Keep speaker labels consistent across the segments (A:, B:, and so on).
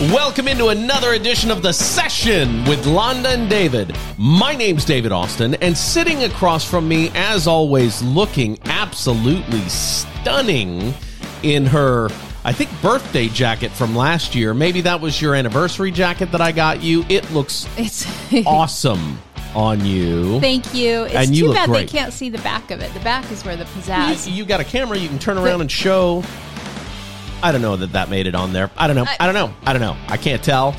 A: Welcome into another edition of The Session with Londa and David. My name's David Austin, and sitting across from me, as always, looking absolutely stunning in her, I think, birthday jacket from last year. Maybe that was your anniversary jacket that I got you. It looks
B: It's
A: awesome on you.
B: thank you. It's
A: And you
B: too
A: look
B: bad
A: great.
B: they can't see the back of it. The back is where the pizzazz.
A: You, you got a camera, you can turn around and show. I don't know that that made it on there. I don't know. I don't know. I don't know. I can't tell.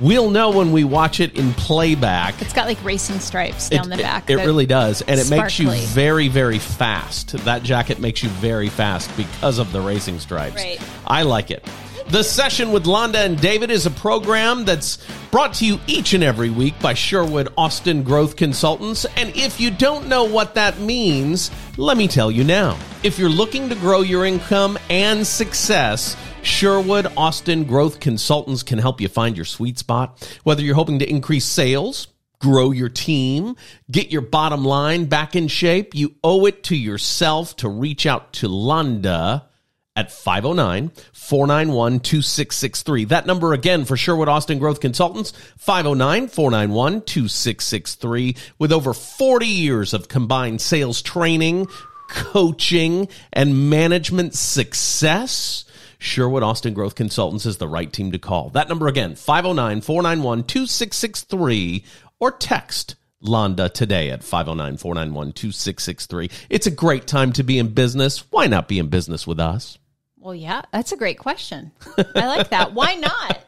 A: We'll know when we watch it in playback.
B: it's got like racing stripes down
A: It-
B: the back.
A: It,
B: that-
A: really does. And it makes you very, very fast. That jacket makes you very fast because of the racing stripes.
B: Right.
A: I like it. The Session with Londa and David is a program that's brought to you each and every week by Sherwood Austin Growth Consultants. And if you don't know what that means, let me tell you now. If you're looking to grow your income and success, Sherwood Austin Growth Consultants can help you find your sweet spot. Whether you're hoping to increase sales, grow your team, get your bottom line back in shape, you owe it to yourself to reach out to Londa at 509 491 2663. That number again for Sherwood Austin Growth Consultants, 509 491 2663. With over 40 years of combined sales training, coaching, and management success, Sherwood Austin Growth Consultants is the right team to call. That number again, 509 491 2663, or text Londa today at 509 491 2663. It's a great time to be in business. Why not be in business with us?
B: Well, yeah, that's a great question. I like that. Why not?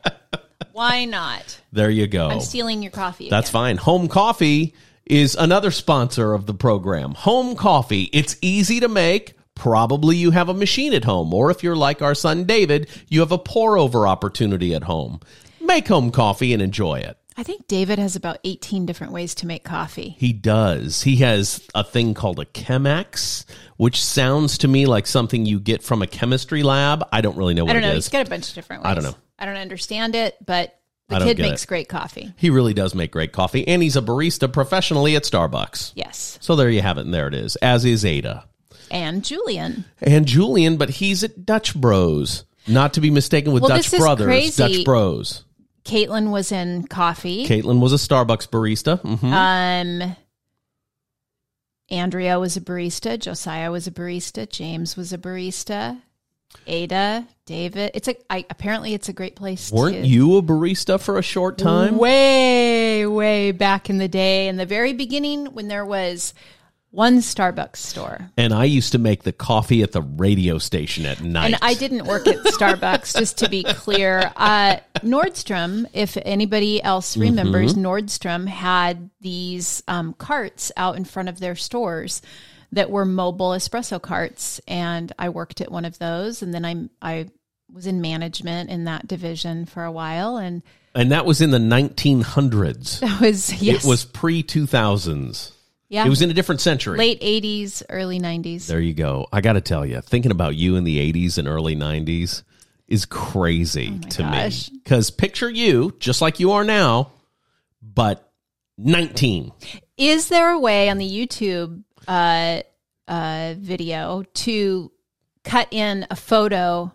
B: Why not?
A: There you go.
B: I'm stealing your coffee.
A: That's
B: again.
A: fine. Home Coffee is another sponsor of the program. Home Coffee. It's easy to make. Probably you have a machine at home, or if you're like our son David, you have a pour over opportunity at home. Make home coffee and enjoy it.
B: I think David has about 18 different ways to make coffee.
A: He does. He has a thing called a Chemex, which sounds to me like something you get from a chemistry lab. I don't really know what
B: I don't know.
A: is.
B: He's got a bunch of different ways.
A: I don't know.
B: I don't understand it, but the kid makes
A: it.
B: great coffee.
A: He really does make great coffee, and he's a barista professionally at Starbucks.
B: Yes.
A: So there you have it, and there it is. As is Ada.
B: And Julian.
A: and Julian, but he's at Dutch Bros. Not to be mistaken with
B: Well,
A: Dutch
B: this is
A: Brothers,
B: crazy.
A: Dutch Bros.
B: Caitlin was in coffee.
A: Caitlin was a Starbucks barista. hmm
B: Um, Andrea was a barista. Josiah was a barista. James was a barista. Ada, David. It's a. I, apparently, it's a great place.
A: Weren't
B: to,
A: you a barista for a short time?
B: way, way back in the day, in the very beginning, when there was one Starbucks store.
A: And I used to make the coffee at the radio station at night.
B: And I didn't work at Starbucks, just to be clear. Uh, Nordstrom, if anybody else remembers, Nordstrom had these um, carts out in front of their stores that were mobile espresso carts, and I worked at one of those. And then I I was in management in that division for a while, and
A: And that was in the 1900s.
B: that was yes,
A: It was pre 2000s.
B: Yeah,
A: It was in a different century.
B: late '80s, early '90s.
A: There you go. I got to tell you, thinking about you in the 80s and early 90s is crazy to
B: Oh gosh.
A: me. Because picture you just like you are now, but 19.
B: Is there a way on the YouTube uh, uh, video to cut in a photo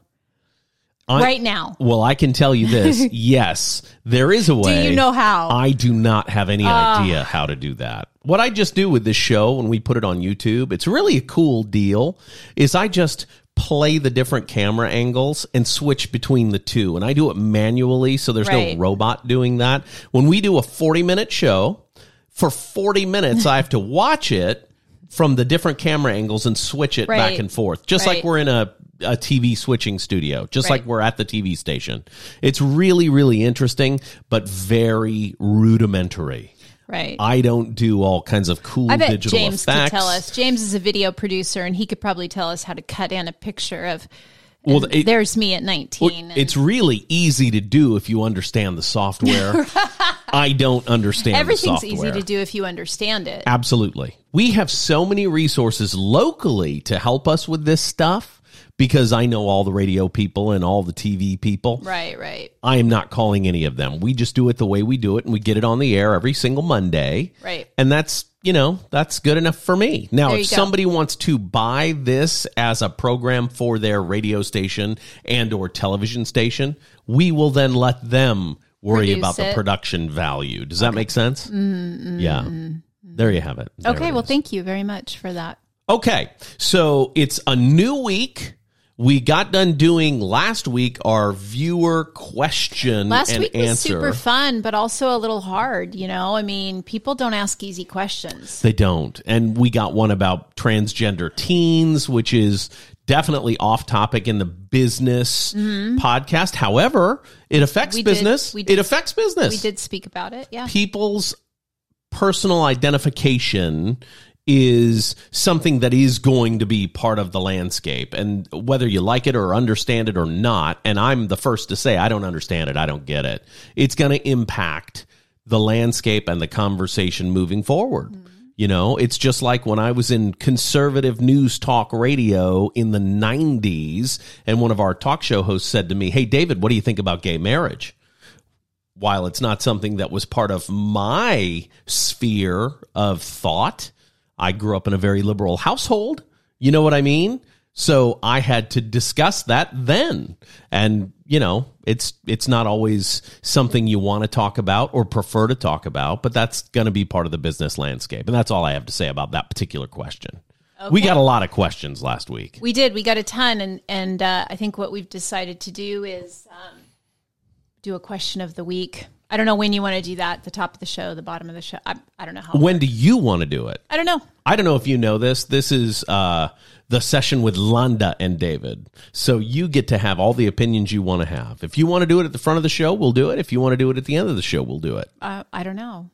A: I-
B: right now?
A: Well, I can tell you this. yes, there is a way.
B: Do you know how?
A: I do not have any ah. idea how to do that. What I just do with this show when we put it on YouTube, it's really a cool deal, is I just play the different camera angles and switch between the two. And I do it manually, so there's
B: Right.
A: no robot doing that. When we do a 40 minute show, for 40 minutes, I have to watch it from the different camera angles and switch it back and forth, just like we're in a, a TV switching studio, just
B: Right.
A: like we're at the TV station. It's really, really interesting, but very rudimentary.
B: Right.
A: I don't do all kinds of cool
B: I bet
A: digital
B: James
A: effects.
B: could tell us. James is a video producer, and he could probably tell us how to cut in a picture of.
A: Well, it-
B: there's me at 19. and
A: It's really easy to do if you understand the software. I don't understand
B: everything's easy to do if you understand it.
A: Absolutely. We have so many resources locally to help us with this stuff, because I know all the radio people and all the TV people.
B: Right, right,
A: I am not calling any of them. We just do it the way we do it and we get it on the air every single Monday.
B: right.
A: And that's, you know, that's good enough for me. Now, if
B: go.
A: somebody wants to buy this as a program for their radio station and or television station, we will then let them worry about the production value. Does that make sense? Mm-hmm. Yeah. There you have it. There
B: Okay,
A: it
B: well, thank you very much for that.
A: Okay, so it's a new week. We got done doing last week our viewer question
B: Last week was
A: answer.
B: super fun, but also a little hard. You know, I mean, people don't ask easy questions.
A: They don't. And we got one about transgender teens, which is definitely off topic in the business podcast. However, it affects
B: Mm-hmm. We did-
A: business.
B: we did-
A: it affects business.
B: We did speak about it. Yeah.
A: People's personal identification is something that is going to be part of the landscape. And whether you like it or understand it or not, and I'm the first to say I don't understand it, I don't get it, it's going to impact the landscape and the conversation moving forward. Mm-hmm. You know, it's just like when I was in conservative news talk radio in the 90s, and one of our talk show hosts said to me, Hey, David, what do you think about gay marriage? while it's not something that was part of my sphere of thought, I grew up in a very liberal household. You know what I mean? So I had to discuss that then. And, you know, it's it's not always something you want to talk about or prefer to talk about, but that's going to be part of the business landscape. And that's all I have to say about that particular question. We got a lot of questions last week.
B: We did. We got a ton, and and uh, I think what we've decided to do is um, do a question of the week. I don't know when you want to do that. The top of the show, the bottom of the show. I, I don't know how.
A: When do you want to do it?
B: I don't know.
A: I don't know if you know this. This is uh, the session with Londa and David. So you get to have all the opinions you want to have. If you want to do it at the front of the show, we'll do it. If you want to do it at the end of the show, we'll do it.
B: Uh, I don't know.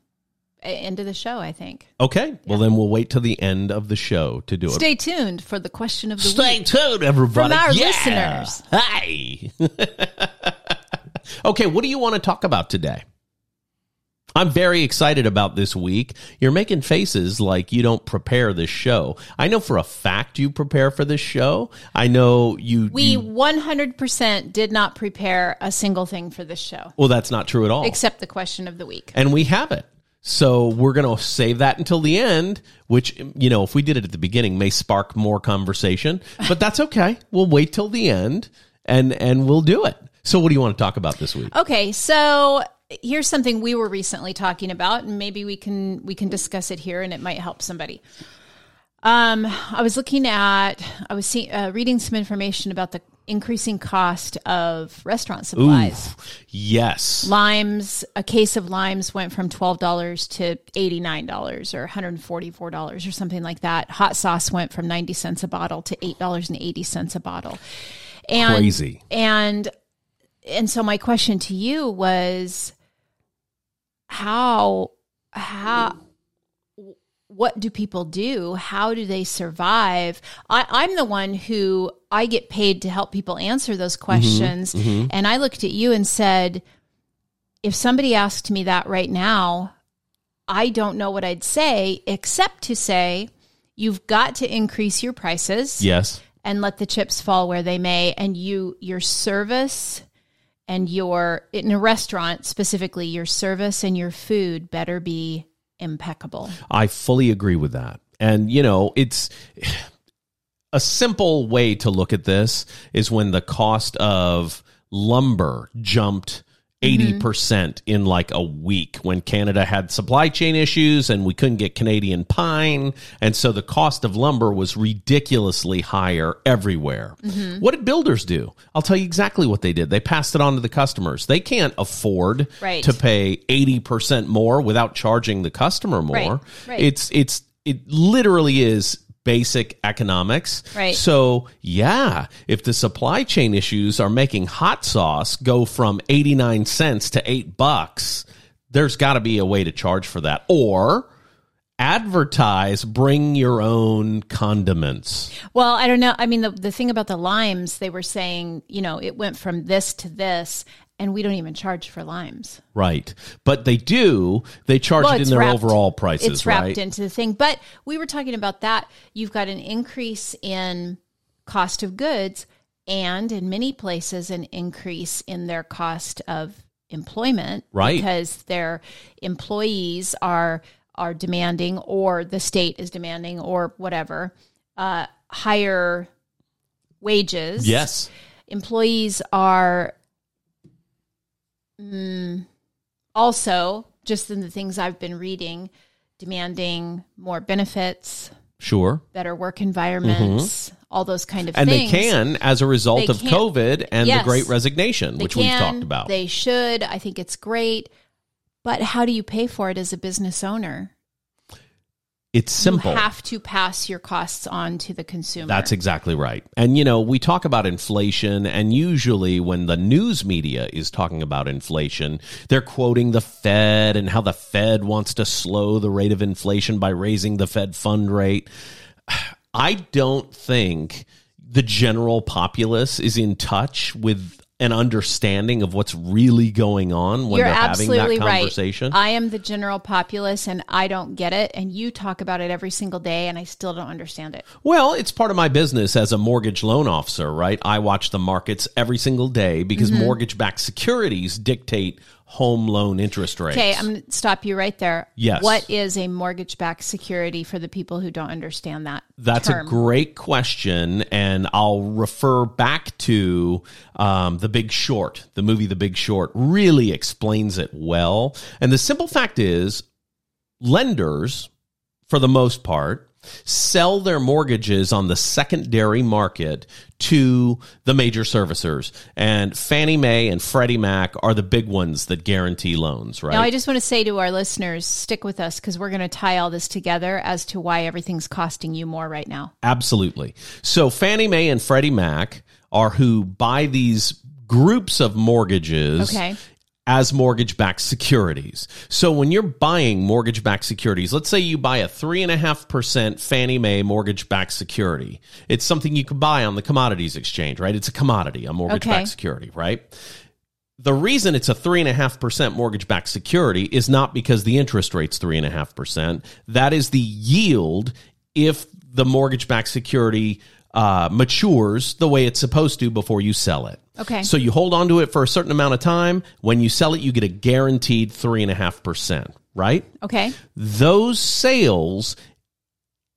B: End of the show. I think.
A: Okay. Well, then we'll wait till the end of the show to do it.
B: Stay tuned for the question of the
A: Stay
B: week.
A: Stay tuned, everybody.
B: From our
A: Yeah.
B: listeners.
A: Hey. okay, what do you want to talk about today? I'm very excited about this week. You're making faces like you don't prepare this show. I know for a fact you prepare for this show. I know you.
B: We
A: you-
B: 100% did not prepare a single thing for this show
A: well, that's not true at all.
B: except the question of the week.
A: and we have it. So we're going to save that until the end, which, you know, if we did it at the beginning may spark more conversation, but that's okay. We'll wait till the end and, and we'll do it. So what do you want to talk about this week?
B: Okay, so here's something we were recently talking about, and maybe we can we can discuss it here, and it might help somebody. Um, I was looking at, I was see, uh, reading some information about the increasing cost of restaurant supplies.
A: Yes.
B: Limes, a case of limes went from twelve dollars to eighty nine dollars or one hundred forty four dollars or something like that. Hot sauce went from ninety cents a bottle to eight dollars and eighty cents a bottle. And,
A: Crazy.
B: And and so my question to you was how how what do people do? How do they survive? I, I'm the one who I get paid to help people answer those mm-hmm. questions. Mm-hmm. And I looked at you and said, if somebody asked me that right now, I don't know what I'd say, except to say, you've got to increase your prices
A: Yes.
B: and let the chips fall where they may. And you, your service and your, in a restaurant specifically, your service and your food better be impeccable.
A: I fully agree with that. And, you know, it's a simple way to look at this is when the cost of lumber jumped Mm-hmm. 80% in like a week when Canada had supply chain issues and we couldn't get Canadian pine. And so the cost of lumber was ridiculously higher everywhere. Mm-hmm. What did builders do? I'll tell you exactly what they did. They passed it on to the customers. They can't afford
B: Right.
A: to pay 80% more without charging the customer more.
B: Right, right.
A: It's it's it literally is basic economics.
B: Right.
A: So, yeah, if the supply chain issues are making hot sauce go from 89 cents to 8 bucks, there's got to be a way to charge for that or advertise bring your own condiments.
B: Well, I don't know. I mean, the, the thing about the limes, they were saying, you know, it went from this to this, and we don't even charge for limes.
A: Right. But they do, they charge
B: Well,
A: it in their
B: wrapped-
A: overall prices,
B: It's wrapped
A: right?
B: into the thing. But we were talking about that. You've got an increase in cost of goods. and in many places, an increase in their cost of employment
A: Right.
B: because their employees are are demanding or the state is demanding or whatever uh, higher wages
A: Yes.
B: employees are mm, also just in the things i've been reading demanding more benefits
A: Sure.
B: better work environments all those kind of
A: Mm-hmm. And
B: things
A: they can as a result
B: They
A: of
B: can.
A: COVID and
B: Yes.
A: the great resignation, which we've talked about.
B: They should. I think it's great. But how do you pay for it as a business owner?
A: It's simple.
B: You have to pass your costs on to the consumer.
A: That's exactly right. And, you know, we talk about inflation, and usually when the news media is talking about inflation, they're quoting the Fed and how the Fed wants to slow the rate of inflation by raising the Fed fund rate. I don't think the general populace is in touch with an understanding of what's really going on when
B: You're
A: they're having that
B: right.
A: conversation.
B: I am the general populace and I don't get it. And you talk about it every single day and I still don't understand it.
A: Well, it's part of my business as a mortgage loan officer, right? I watch the markets every single day because
B: Mm-hmm.
A: mortgage backed securities dictate home loan interest rates.
B: Okay, I'm going to stop you right there.
A: Yes.
B: What is a mortgage backed security for the people who don't understand that?
A: That's
B: term?
A: a great question, and I'll refer back to um, The Big Short. The movie The Big Short really explains it well. And the simple fact is, lenders, for the most part, sell their mortgages on the secondary market to the major servicers. And Fannie Mae and Freddie Mac are the big ones that guarantee loans, right?
B: Now, I just want to say to our listeners, stick with us because we're going to tie all this together as to why everything's costing you more right now.
A: Absolutely. So Fannie Mae and Freddie Mac are who buy these groups of mortgages
B: Okay.
A: As mortgage backed securities. So when you're buying mortgage backed securities, let's say you buy a 3.5% Fannie Mae mortgage backed security. It's something you can buy on the commodities exchange, right? It's a commodity, a mortgage backed
B: Okay.
A: security, right? The reason it's a 3.5% mortgage backed security is not because the interest rate's 3.5%. That is the yield if the mortgage backed security uh, matures the way it's supposed to before you sell it.
B: Okay.
A: So you hold on to it for a certain amount of time. When you sell it, you get a guaranteed 3.5%, right?
B: Okay.
A: Those sales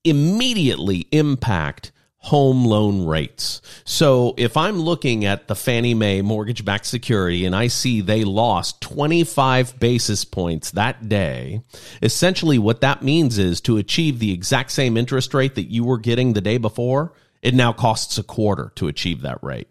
A: immediately impact home loan rates. So if I'm looking at the Fannie Mae mortgage backed security and I see they lost 25 basis points that day, essentially what that means is to achieve the exact same interest rate that you were getting the day before, it now costs a quarter to achieve that rate.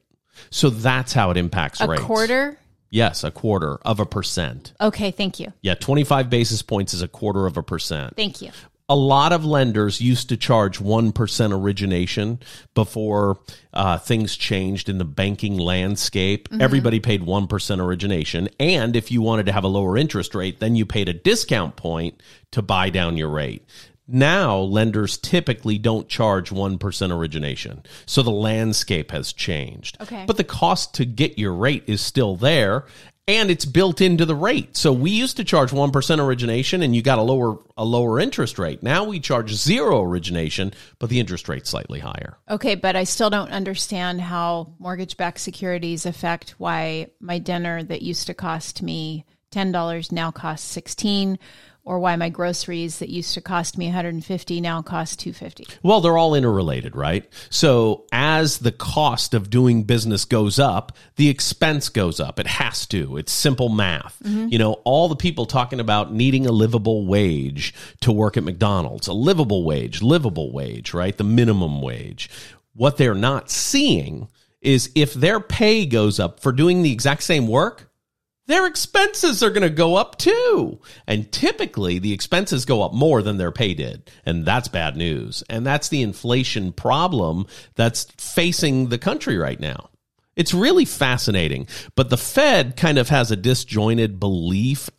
A: So that's how it impacts rates.
B: A
A: rates.
B: quarter?
A: Yes, a quarter of a percent.
B: Okay. Thank you.
A: Yeah, 25 basis points is a quarter of a percent
B: Thank you.
A: a lot of lenders used to charge 1% origination before uh, things changed in the banking landscape. Everybody paid 1% origination. And if you wanted to have a lower interest rate, then you paid a discount point to buy down your rate. Now, lenders typically don't charge 1% origination. So the landscape has changed.
B: Okay.
A: But the cost to get your rate is still there and it's built into the rate. So we used to charge 1% origination and you got a lower a lower interest rate. Now we charge zero origination, but the interest rate's slightly higher.
B: Okay, but I still don't understand how mortgage backed securities affect why my dinner that used to cost me $10 now costs 16 or why my groceries that used to cost me 150 now cost 250.
A: Well, they're all interrelated, right? So as the cost of doing business goes up, the expense goes up. It has to. It's simple math. Mm-hmm. You know, all the people talking about needing a livable wage to work at McDonald's, a livable wage, livable wage, right? The minimum wage. What they're not seeing is if their pay goes up for doing the exact same work, their expenses are going to go up too. And typically the expenses go up more than their pay did. And that's bad news. And that's the inflation problem that's facing the country right now. It's really fascinating. But the Fed kind of has a disjointed belief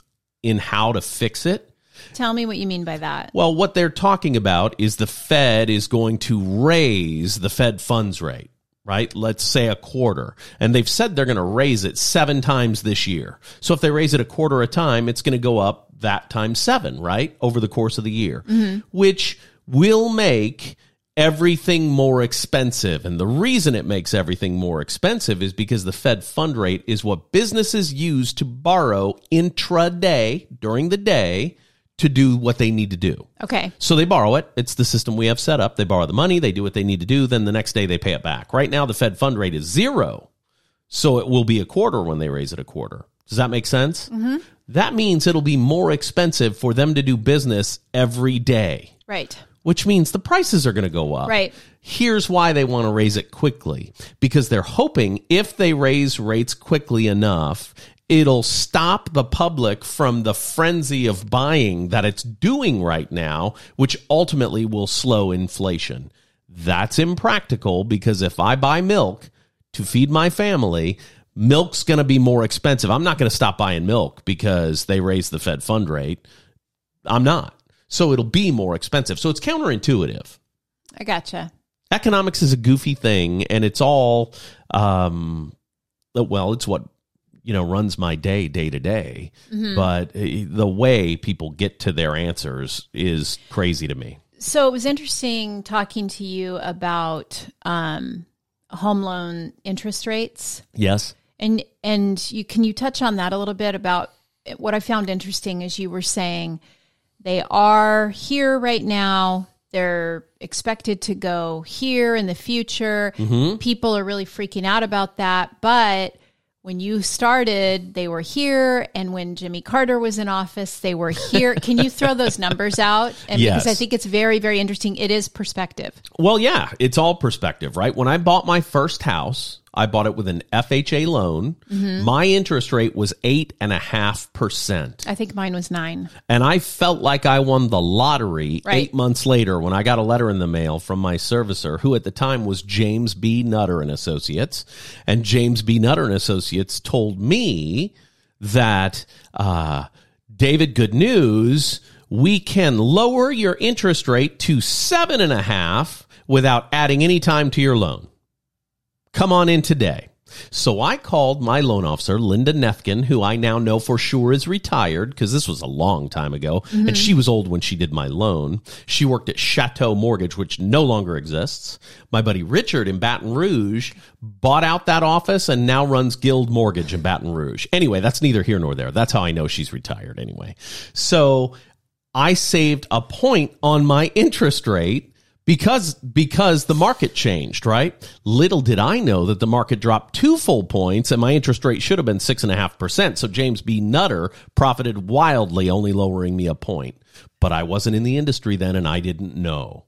A: in how to fix it.
B: Tell me what you mean by that.
A: Well, what they're talking about is the Fed is going to raise the Fed funds rate, right? Let's say a quarter. And they've said they're going to raise it seven times this year. So if they raise it a quarter a time, it's going to go up that times seven, right? Over the course of the year, mm-hmm. which will make everything more expensive. And the reason it makes everything more expensive is because the Fed fund rate is what businesses use to borrow intraday during the day to do what they need to do.
B: Okay.
A: So they borrow it. It's the system we have set up. They borrow the money, they do what they need to do, then the next day they pay it back. Right now the Fed fund rate is zero. So it will be a quarter when they raise it a quarter. Does that make sense? Mm-hmm. That means it'll be more expensive for them to do business every day
B: Right.
A: which means the prices are going to go up.
B: Right.
A: Here's why they want to raise it quickly because they're hoping if they raise rates quickly enough, it'll stop the public from the frenzy of buying that it's doing right now, which ultimately will slow inflation. That's impractical because if I buy milk to feed my family, milk's going to be more expensive. I'm not going to stop buying milk because they raise the Fed fund rate. I'm not. So it'll be more expensive. So it's counterintuitive.
B: I gotcha.
A: Economics is a goofy thing, and it's all, um, well, it's what you know runs my day day to day. But uh, the way people get to their answers is crazy to me.
B: So it was interesting talking to you about um, home loan interest rates,
A: Yes.
B: and and you can you touch on that a little bit about what I found interesting is you were saying they are here right now. They're expected to go here in the future. People are really freaking out about that, but when you started, they were here, and when Jimmy Carter was in office, they were here. Can you throw those numbers out? And
A: Yes.
B: because I think it's very, very interesting. It is perspective.
A: Well, yeah, it's all perspective, right? When I bought my first house, I bought it with an FHA loan. My interest rate was eight and a half percent.
B: I think mine was nine.
A: And I felt like I won the lottery
B: Right.
A: eight months later when I got a letter in the mail from my servicer, who at the time was James B. Nutter and Associates. And James B. Nutter and Associates told me that, uh, David, good news. We can lower your interest rate to seven and a half without adding any time to your loan come on in today. So I called my loan officer, Linda Nefkin, who I now know for sure is retired because this was a long time ago. And mm-hmm. she was old when she did my loan. She worked at Chateau Mortgage, which no longer exists. My buddy Richard in Baton Rouge bought out that office and now runs Guild Mortgage in Baton Rouge. Anyway, that's neither here nor there. That's how I know she's retired anyway. So I saved a point on my interest rate because because the market changed, right? Little did I know that the market dropped two full points and my interest rate should have been six and a half percent. So James B. Nutter profited wildly, only lowering me a point. But I wasn't in the industry then and I didn't know.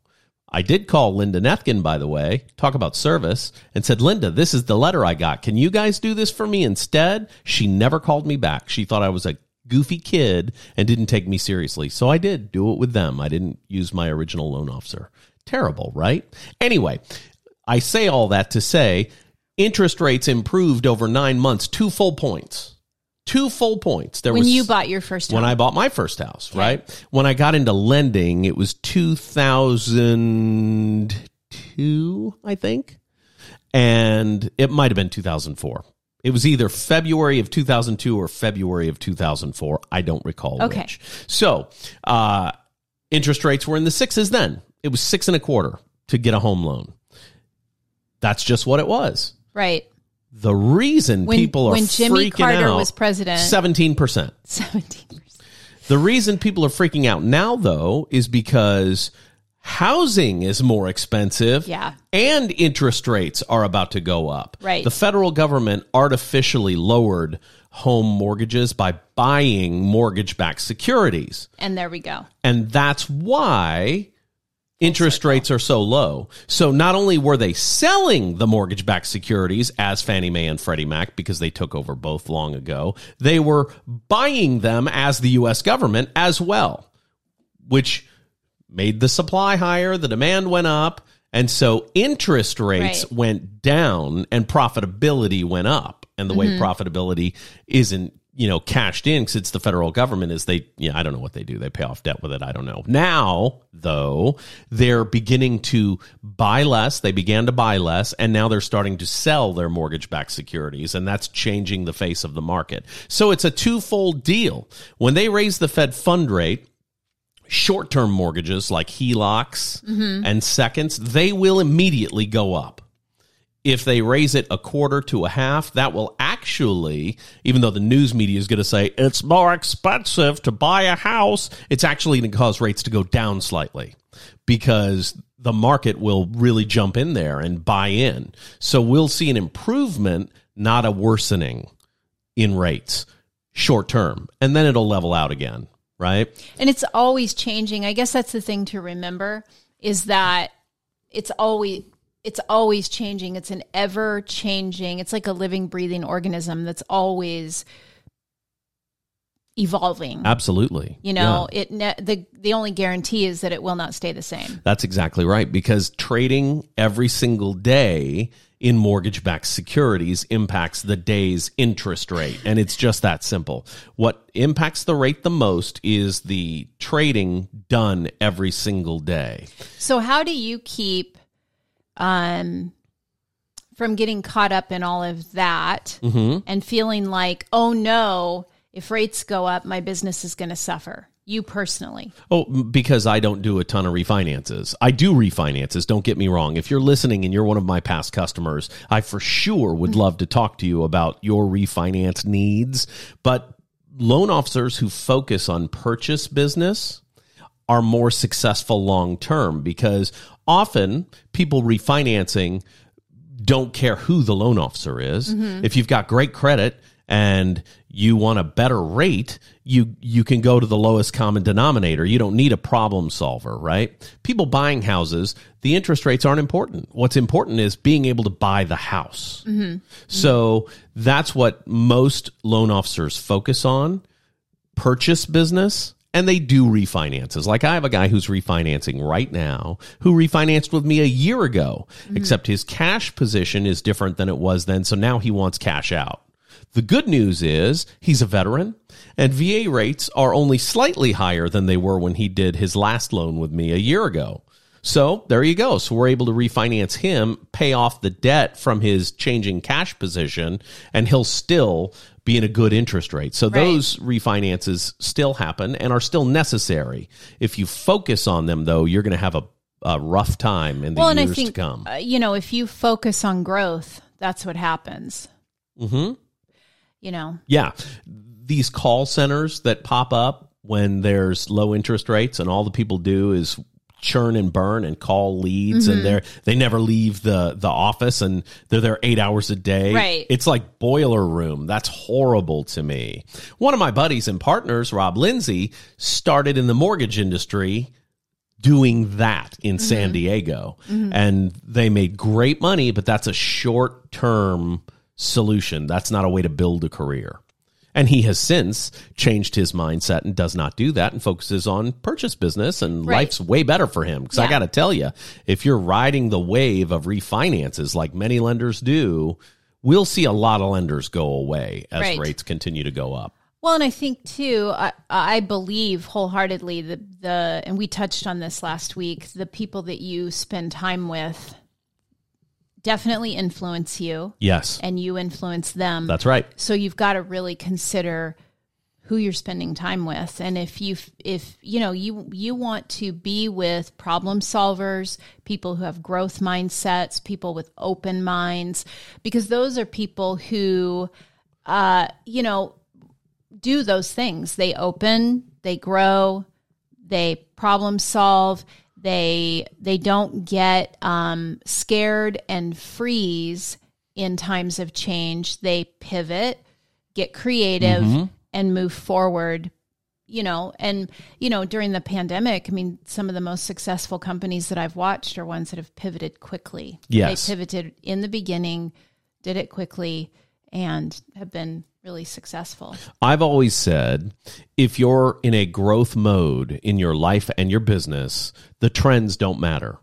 A: I did call Linda Nefkin, by the way, talk about service, and said, Linda, this is the letter I got. Can you guys do this for me instead? She never called me back. She thought I was a goofy kid and didn't take me seriously. So I did do it with them. I didn't use my original loan officer. Terrible, right? Anyway, I say all that to say interest rates improved over nine months, two full points. Two full points. There
B: When
A: was
B: you bought your first home.
A: when I bought my first house, right? When I got into lending, it was 2002, I think. And it might have been 2004. It was either February of 2002 or February of 2004. I don't recall
B: Okay.
A: which. So, uh, interest rates were in the sixes then. It was six and a quarter to get a home loan. That's just what it was.
B: right.
A: The reason
B: When,
A: people are
B: when Jimmy
A: freaking
B: Carter
A: out,
B: was president,
A: 17%.
B: 17%.
A: The reason people are freaking out now, though, is because housing is more expensive.
B: Yeah.
A: And interest rates are about to go up.
B: Right.
A: The federal government artificially lowered home mortgages by buying mortgage backed securities.
B: And there we go.
A: And that's why interest rates are so low. So not only were they selling the mortgage backed securities as Fannie Mae and Freddie Mac because they took over both long ago, they were buying them as the US government as well, which made the supply higher, the demand went up, and so interest rates
B: Right.
A: went down and profitability went up. And the way mm-hmm. profitability isn't, you know, cashed in because it's the federal government is they, yeah, I don't know what they do. They pay off debt with it. I don't know. Now, though, they're beginning to buy less. They began to buy less, and now they're starting to sell their mortgage backed securities, and that's changing the face of the market. So it's a twofold deal. When they raise the Fed fund rate, Short term mortgages like HELOCs
B: Mm-hmm.
A: and seconds, they will immediately go up. If they raise it a quarter to a half, that will actually, even though the news media is going to say it's more expensive to buy a house, it's actually going to cause rates to go down slightly because the market will really jump in there and buy in. So we'll see an improvement, not a worsening in rates short term. And then it'll level out again, right?
B: And it's always changing. I guess that's the thing to remember is that it's always it's always changing. It's an ever changing. It's like a living breathing organism that's always evolving.
A: Absolutely.
B: You know, it ne- the the only guarantee is that it will not stay the same.
A: That's exactly right. Because trading every single day in mortgage backed securities impacts the day's interest rate. And it's just that simple. What impacts the rate the most is the trading done every single day.
B: So how do you keep um from getting caught up in all of that and feeling like, "Oh no, if rates go up, my business is going to suffer." You personally.
A: Oh, because I don't do a ton of refinances. I do refinances, don't get me wrong. If you're listening and you're one of my past customers, I for sure would love to talk to you about your refinance needs. But loan officers who focus on purchase business are more successful long term because often people refinancing don't care who the loan officer is. Mm-hmm. If you've got great credit and you want a better rate, you you can go to the lowest common denominator. You don't need a problem solver, right? People buying houses, the interest rates aren't important. What's important is being able to buy the house. Mm-hmm. So that's what most loan officers focus on purchase business and they do refinances. Like I have a guy who's refinancing right now who refinanced with me a year ago, mm-hmm. except his cash position is different than it was then. So now he wants cash out. The good news is he's a veteran and VA rates are only slightly higher than they were when he did his last loan with me a year ago. So there you go. So we're able to refinance him, pay off the debt from his changing cash position, and he'll still be in a good interest rate. So those refinances still happen and are still necessary. If you focus on them, though, you're going to have a, a rough time in the
B: Well, and I
A: years
B: think
A: to come.
B: uh, you know, if you focus on growth, that's what happens.
A: hmm
B: You know.
A: Yeah. These call centers that pop up when there's low interest rates and all the people do is churn and burn and call leads and mm-hmm. they're they never leave the the office and they're there 8 hours a day.
B: Right.
A: It's like boiler room. That's horrible to me. One of my buddies and partners, Rob Lindsay, started in the mortgage industry doing that in mm-hmm. San Diego. Mm-hmm. And they made great money, but that's a short term solution. That's not a way to build a career. And he has since changed his mindset and does not do that and focuses on purchase business and
B: Right.
A: life's way better for him. Cause I got to tell you, if you're riding the wave of refinances like many lenders do, we'll see a lot of lenders go away as
B: Right.
A: rates continue to go up.
B: Well, and I think too, I, I believe wholeheartedly the the and we touched on this last week. The people that you spend time with definitely influence you,
A: Yes.
B: and you influence them.
A: That's right.
B: so you've got to really consider who you're spending time with and if you if you know you you want to be with problem solvers people who have growth mindsets people with open minds because those are people who uh you know do those things they open they grow they problem solve they they don't get um, scared and freeze in times of change. They pivot get creative and move forward you know and you know during the pandemic i mean some of the most successful companies that i've watched are ones that have pivoted quickly.
A: Yes.
B: they pivoted in the beginning did it quickly and have been really successful
A: I've always said if you're in a growth mode in your life and your business, the trends don't matter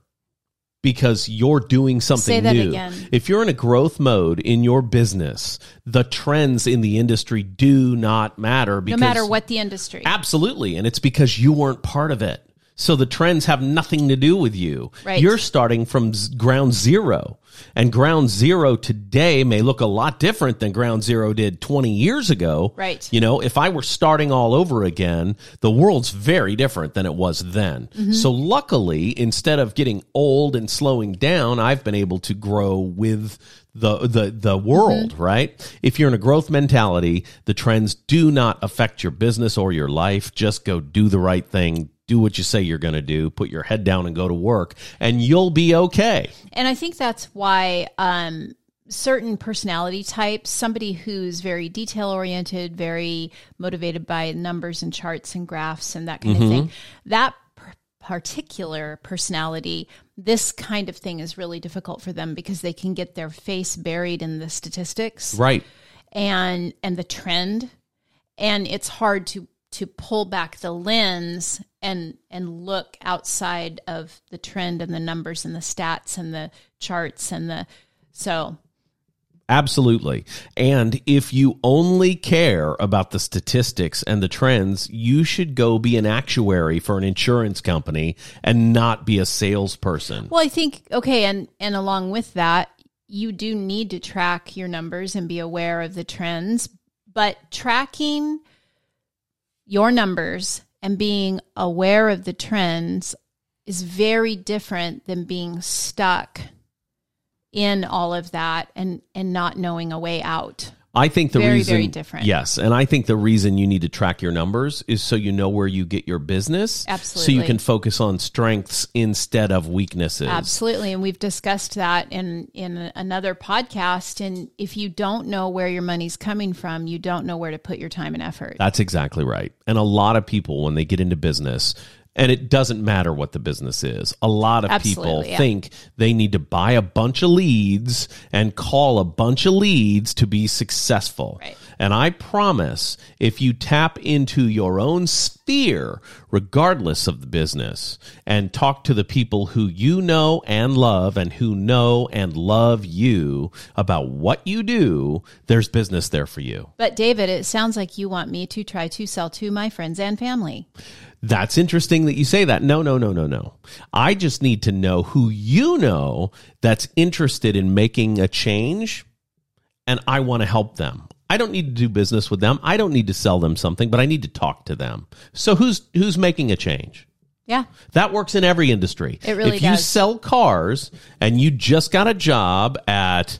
A: because you're doing something new.
B: again.
A: If you're in a growth mode in your business, the trends in the industry do not matter
B: no matter what the industry
A: Absolutely. And it's because you weren't part of it. So the trends have nothing to do with you.
B: Right.
A: You're starting from ground zero. And ground zero today may look a lot different than ground zero did 20 years ago.
B: Right.
A: You know, if I were starting all over again, the world's very different than it was then. Mm-hmm. So luckily, instead of getting old and slowing down, I've been able to grow with the the the world, mm-hmm. right? If you're in a growth mentality, the trends do not affect your business or your life. Just go do the right thing. Do what you say you're going to do. Put your head down and go to work, and you'll be okay.
B: And I think that's why um, certain personality types, somebody who's very detail oriented, very motivated by numbers and charts and graphs and that kind of thing, that p- particular personality, this kind of thing is really difficult for them because they can get their face buried in the statistics
A: Right.
B: and and the trend and it's hard to to pull back the lens and and look outside of the trend and the numbers and the stats and the charts and the so
A: Absolutely. And if you only care about the statistics and the trends, you should go be an actuary for an insurance company and not be a salesperson.
B: well i think okay and and along with that you do need to track your numbers and be aware of the trends but tracking your numbers and being aware of the trends is very different than being stuck in all of that and and not knowing a way out.
A: I think the
B: Very,
A: reason
B: very different.
A: Yes, and I think the reason you need to track your numbers is so you know where you get your business. Absolutely. So you can focus on strengths instead of weaknesses.
B: Absolutely, and we've discussed that in in another podcast and if you don't know where your money's coming from, you don't know where to put your time and effort.
A: That's exactly right. And a lot of people, when they get into business, and it doesn't matter what the business is, a lot of people
B: yeah.
A: think they need to buy a bunch of leads and call a bunch of leads to be successful.
B: Right.
A: And I promise if you tap into your own sphere, regardless of the business, and talk to the people who you know and love and who know and love you about what you do, there's business there for you.
B: But David, it sounds like you want me to try to sell to my friends and family.
A: That's interesting that you say that. No, no, no, no, no. I just need to know who you know that's interested in making a change and I want to help them. I don't need to do business with them. I don't need to sell them something, but I need to talk to them. So who's who's making a change?
B: Yeah.
A: That works in every industry.
B: It really
A: if you sell cars and you just got a job at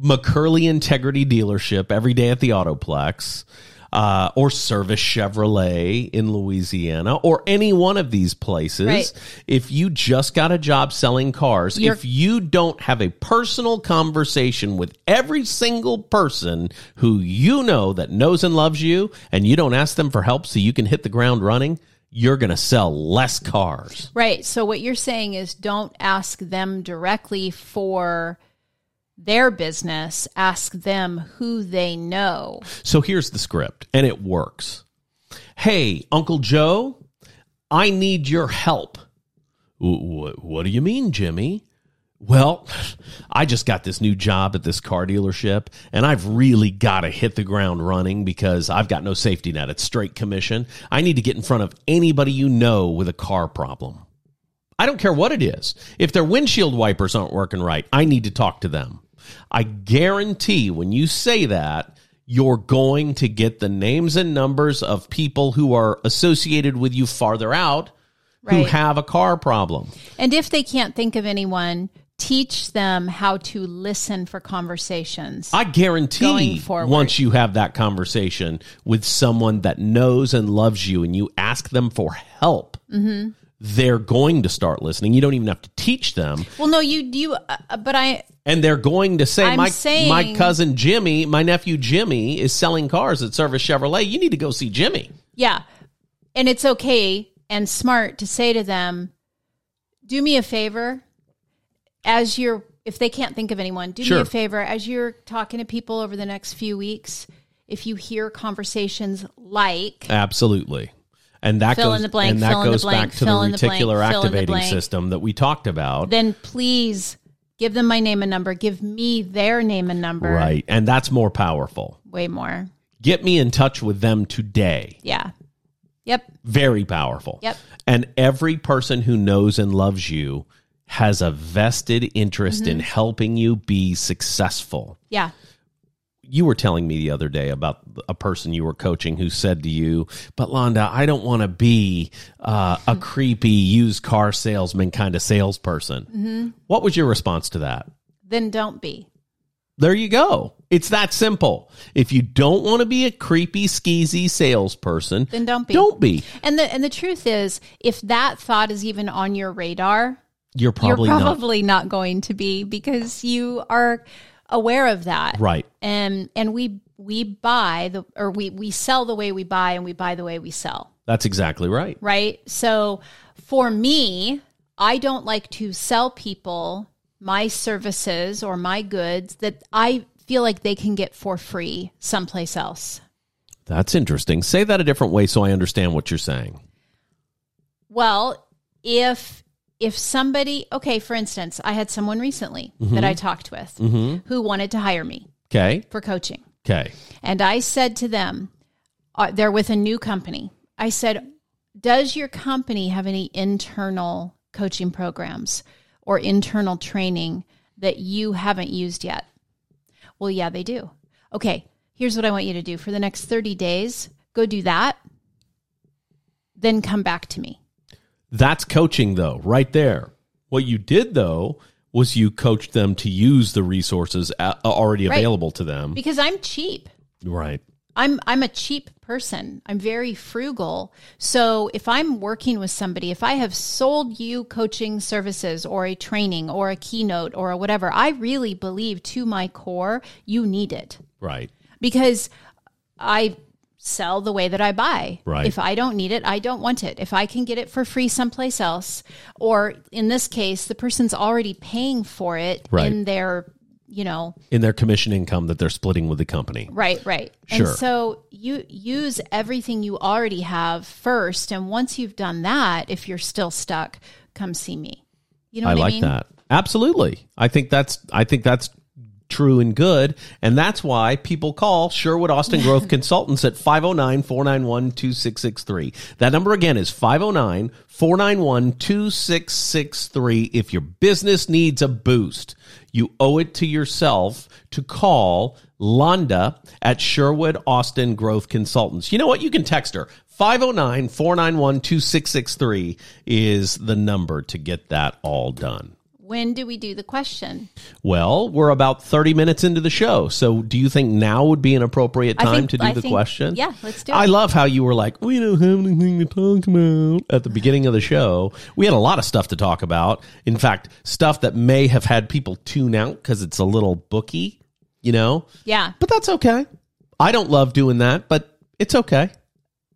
A: McCurley Integrity Dealership every day at the Autoplex, uh, or Service Chevrolet in Louisiana, or any one of these places,
B: Right.
A: if you just got a job selling cars,
B: You're-
A: if you don't have a personal conversation with every single person who you know that knows and loves you, and you don't ask them for help so you can hit the ground running, you're going to sell less cars.
B: Right. So what you're saying is don't ask them directly for their business, ask them who they know.
A: So here's the script, and it works. Hey, Uncle Joe, I need your help. "Wh- wh- What do you mean, Jimmy? Well, I just got this new job at this car dealership, and I've really got to hit the ground running because I've got no safety net. It's straight commission. I need to get in front of anybody you know with a car problem. I don't care what it is. If their windshield wipers aren't working right, I need to talk to them. I guarantee when you say that, you're going to get the names and numbers of people who are associated with you farther out who have a car problem.
B: And if they can't think of anyone, teach them how to listen for conversations.
A: I guarantee once you have that conversation with someone that knows and loves you and you ask them for help,
B: Mm-hmm.
A: They're going to start listening. You don't even have to teach them.
B: well, no, you you uh, but I
A: and they're going to say
B: I'm
A: my
B: saying-
A: my cousin Jimmy, my nephew Jimmy is selling cars at Service Chevrolet. You need to go see Jimmy.
B: Yeah. And it's okay and smart to say to them, do me a favor as you're, if they can't think of anyone, do me a favor as you're talking to people over the next few weeks. If you hear conversations like,
A: Absolutely. And that
B: Fill
A: goes
B: in the blank,
A: and that
B: fill in the
A: goes
B: blank,
A: back to the
B: the blank,
A: reticular
B: the
A: activating system that we talked about.
B: then please give them my name and number. Give me their name and number.
A: Right. And that's more powerful.
B: Way more.
A: Get me in touch with them today.
B: Yeah. Yep.
A: Very powerful.
B: Yep.
A: And every person who knows and loves you has a vested interest
B: Mm-hmm.
A: in helping you be successful.
B: Yeah.
A: You were telling me the other day about a person you were coaching who said to you, But Londa, I don't want to be uh, a
B: Mm-hmm.
A: creepy used car salesman kind of salesperson.
B: Mm-hmm.
A: What was your response to that?
B: Then don't be.
A: There you go. It's that simple. If you don't want to be a creepy, skeezy salesperson,
B: Then don't be.
A: Don't be.
B: And the and the truth is, if that thought is even on your radar,
A: You're probably,
B: you're
A: not
B: probably not. going to be because you are aware of that.
A: right.
B: And and we we buy the or we we sell the way we buy and we buy the way we sell.
A: That's exactly right.
B: right? So for me, I don't like to sell people my services or my goods that I feel like they can get for free someplace else.
A: That's interesting. Say that a different way so I understand what you're saying.
B: Well, if if somebody, okay, for instance, I had someone recently that I talked with who wanted to hire me
A: Okay.
B: for coaching.
A: Okay.
B: And I said to them, uh, they're with a new company. I said, Does your company have any internal coaching programs or internal training that you haven't used yet? Well, yeah, they do. Okay, here's what I want you to do for the next 30 days go do that, then come back to me.
A: That's coaching, though, right there. What you did, though, was you coached them to use the resources a- uh, already
B: Right.
A: available to them.
B: Because I'm cheap.
A: Right.
B: I'm I'm a cheap person. I'm very frugal. So if I'm working with somebody, if I have sold you coaching services or a training or a keynote or a whatever, I really believe to my core you need it
A: Right.
B: because I sell the way that I buy.
A: Right.
B: If I don't need it, I don't want it. If I can get it for free someplace else, or in this case, the person's already paying for it
A: Right.
B: in their, you know,
A: In their commission income that they're splitting with the company.
B: Right, right.
A: Sure.
B: And so you use everything you already have first. And once you've done that, if you're still stuck, come see me. You know
A: I
B: what I,
A: like
B: mean?
A: that. Absolutely. I think that's I think that's true and good. And that's why people call Sherwood Austin Growth Consultants at 509-491-2663. That number again is 509-491-2663. If your business needs a boost, you owe it to yourself to call Londa at Sherwood Austin Growth Consultants. You know what? You can text her. 509 491 2663 is the number to get that all done.
B: When do we do the question?
A: Well, we're about 30 minutes into the show. So do you think now would be an appropriate time
B: think-
A: to do
B: I
A: the
B: think-
A: question?
B: yeah, let's do it.
A: I love how you were like, we don't have anything to talk about at the beginning of the show. We had a lot of stuff to talk about. In fact, stuff that may have had people tune out because it's a little booky, you know?
B: Yeah.
A: But that's okay. I don't love doing that, but it's okay.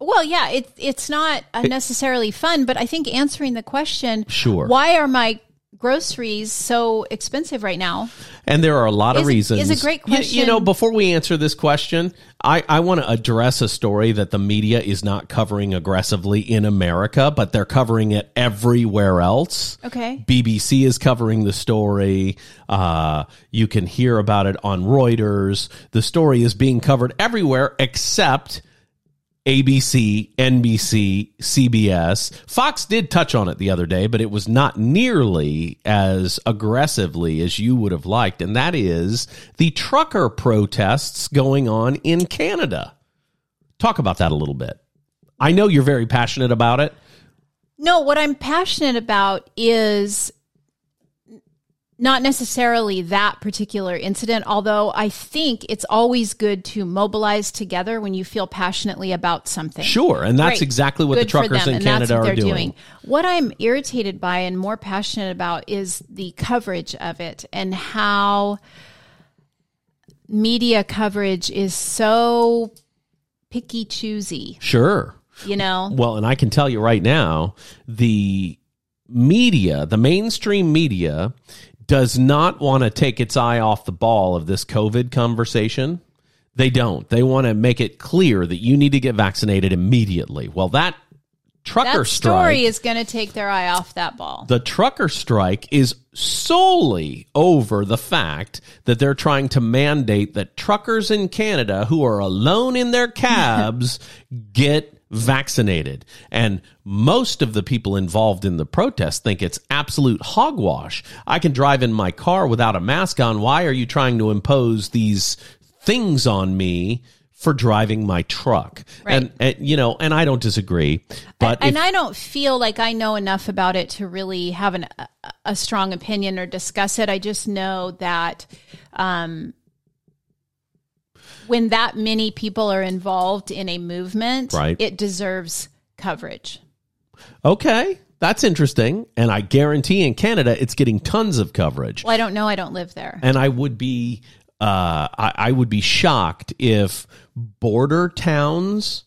B: Well, yeah, it, it's not necessarily fun, but I think answering the question,
A: Sure.
B: why are my groceries so expensive right now?
A: And there are a lot of
B: Is-
A: reasons.
B: is a great
A: You- You,
B: question.
A: know, before we answer this question, I, I want to address a story that the media is not covering aggressively in America, but they're covering it everywhere else.
B: Okay.
A: BBC is covering the story. Uh, you can hear about it on Reuters. The story is being covered everywhere except ABC, NBC, CBS. Fox did touch on it the other day, but it was not nearly as aggressively as you would have liked. And that is the trucker protests going on in Canada. Talk about that a little bit. I know you're very passionate about it.
B: No, what I'm passionate about is not necessarily that particular incident, although I think it's always good to mobilize together when you feel passionately about something.
A: Sure. And that's
B: Great.
A: exactly what
B: Good
A: the truckers in Canada are
B: they're
A: doing.
B: What I'm irritated by and more passionate about is the coverage of it and how media coverage is so picky choosy,
A: Sure.
B: you know?
A: Well, and I can tell you right now, the media, the mainstream media, does not want to take its eye off the ball of this COVID conversation. They don't. They want to make it clear that you need to get vaccinated immediately. Well, that trucker
B: That
A: strike
B: story is going to take their eye off that ball.
A: the trucker strike is solely over the fact that they're trying to mandate that truckers in Canada who are alone in their cabs get vaccinated. And most of the people involved in the protest think it's absolute hogwash. I can drive in my car without a mask on. Why are you trying to impose these things on me? For driving my truck,
B: Right.
A: and, and you know, and I don't disagree, but
B: and
A: if-
B: I don't feel like I know enough about it to really have an, a, a strong opinion or discuss it. I just know that um, when that many people are involved in a movement,
A: Right.
B: it deserves coverage.
A: Okay, that's interesting. And I guarantee in Canada, it's getting tons of coverage.
B: Well, I don't know. I don't live there.
A: And I would be, uh, I, I would be shocked if border towns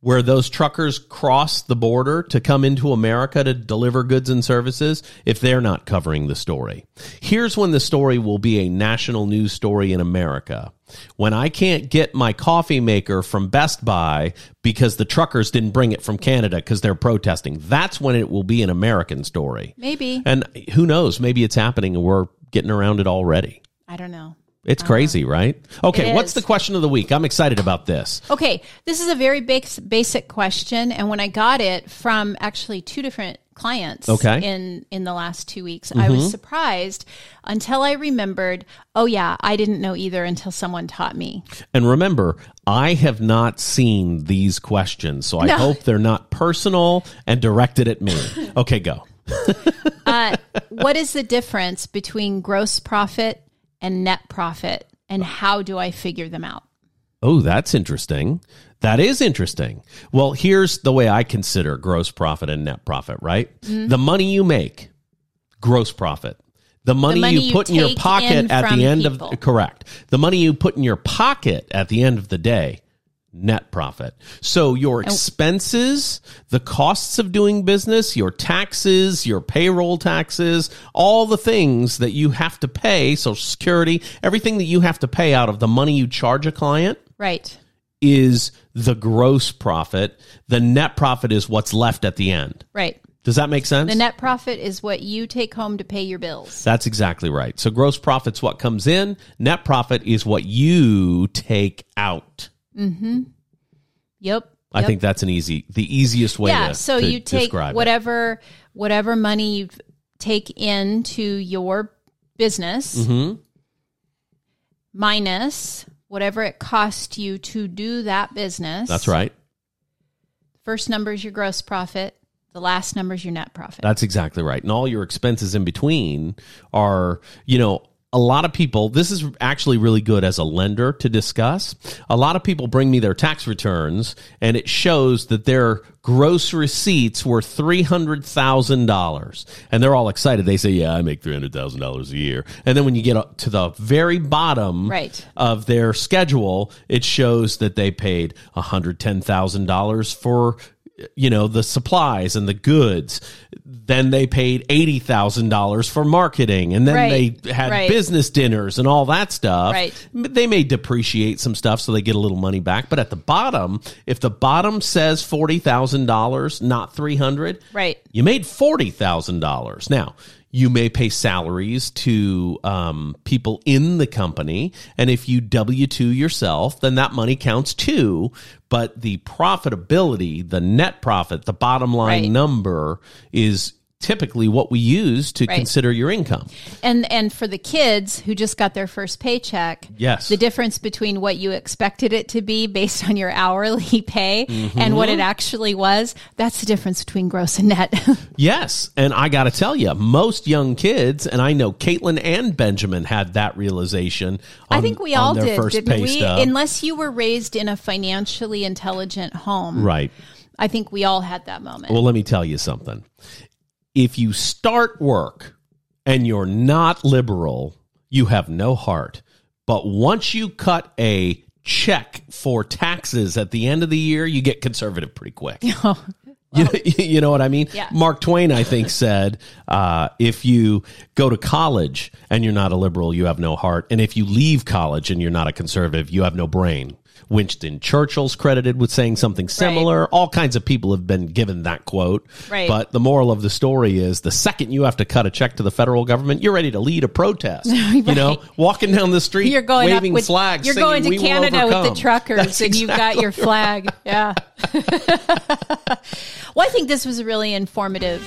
A: where those truckers cross the border to come into America to deliver goods and services, if they're not covering the story. Here's when the story will be a national news story in America. When I can't get my coffee maker from Best Buy because the truckers didn't bring it from Canada because they're protesting, that's when it will be an American story.
B: Maybe.
A: And who knows, maybe it's happening and we're getting around it already.
B: I don't know.
A: It's crazy, right? Okay,
B: Uh-huh.
A: What's the question of the week? I'm excited about this.
B: Okay, this is a very bas- basic question, and when I got it from actually two different clients
A: Okay. Mm-hmm.
B: in in the last two weeks, I was surprised until I remembered. Oh yeah, I didn't know either until someone taught me.
A: And remember, I have not seen these questions, so I
B: No.
A: hope they're not personal and directed at me. Okay, go.
B: Uh, what is the difference between gross profit and net profit, and how do I figure them out?
A: Oh, that's interesting. That is interesting. Well, here's the way I consider gross profit and net profit, right?
B: Mm-hmm.
A: The money you make, gross profit. The money,
B: money
A: you
B: you
A: put in your pocket
B: in
A: at the end
B: people.
A: of correct. The money you put in your pocket at the end of the day, net profit. So your oh. expenses, the costs of doing business, your taxes, your payroll taxes, all the things that you have to pay, social security, everything that you have to pay out of the money you charge a client
B: Right.
A: is the gross profit. The net profit is what's left at the end.
B: Right.
A: Does that make sense?
B: The net profit is what you take home to pay your bills.
A: That's exactly right. So gross profit's what comes in. Net profit is what you take out.
B: Yep.
A: I
B: Yep.
A: think that's an easy, the easiest way
B: yeah
A: to
B: so
A: to
B: you take
A: describe it.
B: whatever whatever money you take into your business
A: Mm-hmm.
B: minus whatever it costs you to do that business
A: That's right.
B: first number is your gross profit the last number is your net profit
A: That's exactly right. And all your expenses in between are, you know, a lot of people, this is actually really good as a lender to discuss. A lot of people bring me their tax returns and it shows that their gross receipts were $300,000. And they're all excited. They say, yeah, I make $300,000 a year. And then when you get up to the very bottom
B: Right.
A: of their schedule, it shows that they paid $110,000 for you know the supplies and the goods then they paid $80,000 for marketing and then
B: Right,
A: they had
B: right.
A: business dinners and all that stuff
B: Right.
A: they may depreciate some stuff so they get a little money back but at the bottom if the bottom says $40,000 not 300
B: right
A: you made forty thousand dollars. Now you may pay salaries to um, people in the company, and if you W two yourself, then that money counts too. But the profitability, the net profit, the bottom line
B: Right.
A: number is typically what we use to
B: Right.
A: consider your income.
B: and and for the kids who just got their first paycheck
A: Yes.
B: the difference between what you expected it to be based on your hourly pay and what it mm-hmm. actually was that's the difference between gross and net
A: Yes, and I got to tell you, most young kids, and I know Caitlin and Benjamin had that realization. On,
B: I think we all did, didn't we?
A: stub.
B: Unless you were raised in a financially intelligent home,
A: right.
B: I think we all had that moment.
A: Well, let me tell you something. If you start work and you're not liberal, you have no heart. But once you cut a check for taxes at the end of the year, you get conservative pretty quick. you, know, you know what I mean?
B: Yeah.
A: Mark Twain, I think, said uh, if you go to college and you're not a liberal, you have no heart. And if you leave college and you're not a conservative, you have no brain. Winston Churchill's credited with saying something similar. All kinds of people have been given that quote.
B: Right.
A: But the moral of the story is the second you have to cut a check to the federal government, you're ready to lead a protest. You know, walking down the street,
B: You're going
A: waving
B: up with
A: flags.
B: You're
A: singing,
B: going to Canada with the
A: overcome."
B: truckers,
A: That's
B: and you've got your flag. Yeah. well, I think this was a really informative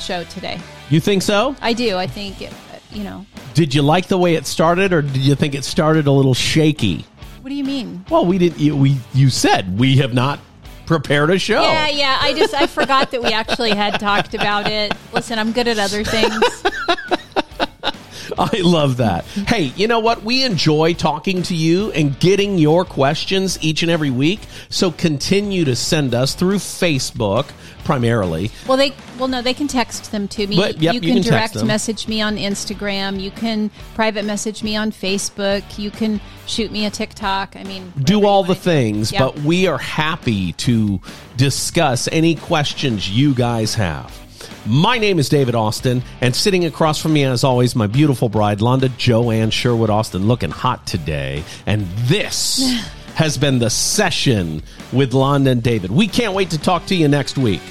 B: show today.
A: You think so?
B: I do. I think you know.
A: Did you like the way it started, or did you think it started a little shaky?
B: What do you mean?
A: Well, we didn't. You, we you said we have not prepared a show.
B: Yeah, yeah. I just I forgot that we actually had talked about it. Listen, I'm good at other things.
A: I love that. Hey, you know what? We enjoy talking to you and getting your questions each and every week. So continue to send us through Facebook primarily.
B: Well, they well no, they can text them to me.
A: But, yep,
B: you
A: you
B: can
A: can
B: direct message me on Instagram. You can private message me on Facebook. You can shoot me a TikTok. I mean,
A: do all the things,
B: Yep.
A: but we are happy to discuss any questions you guys have. My name is David Austin, and sitting across from me, as always, my beautiful bride, Londa Joanne Sherwood Austin, looking hot today. And this has been the session with Lon and David. We can't wait to talk to you next week.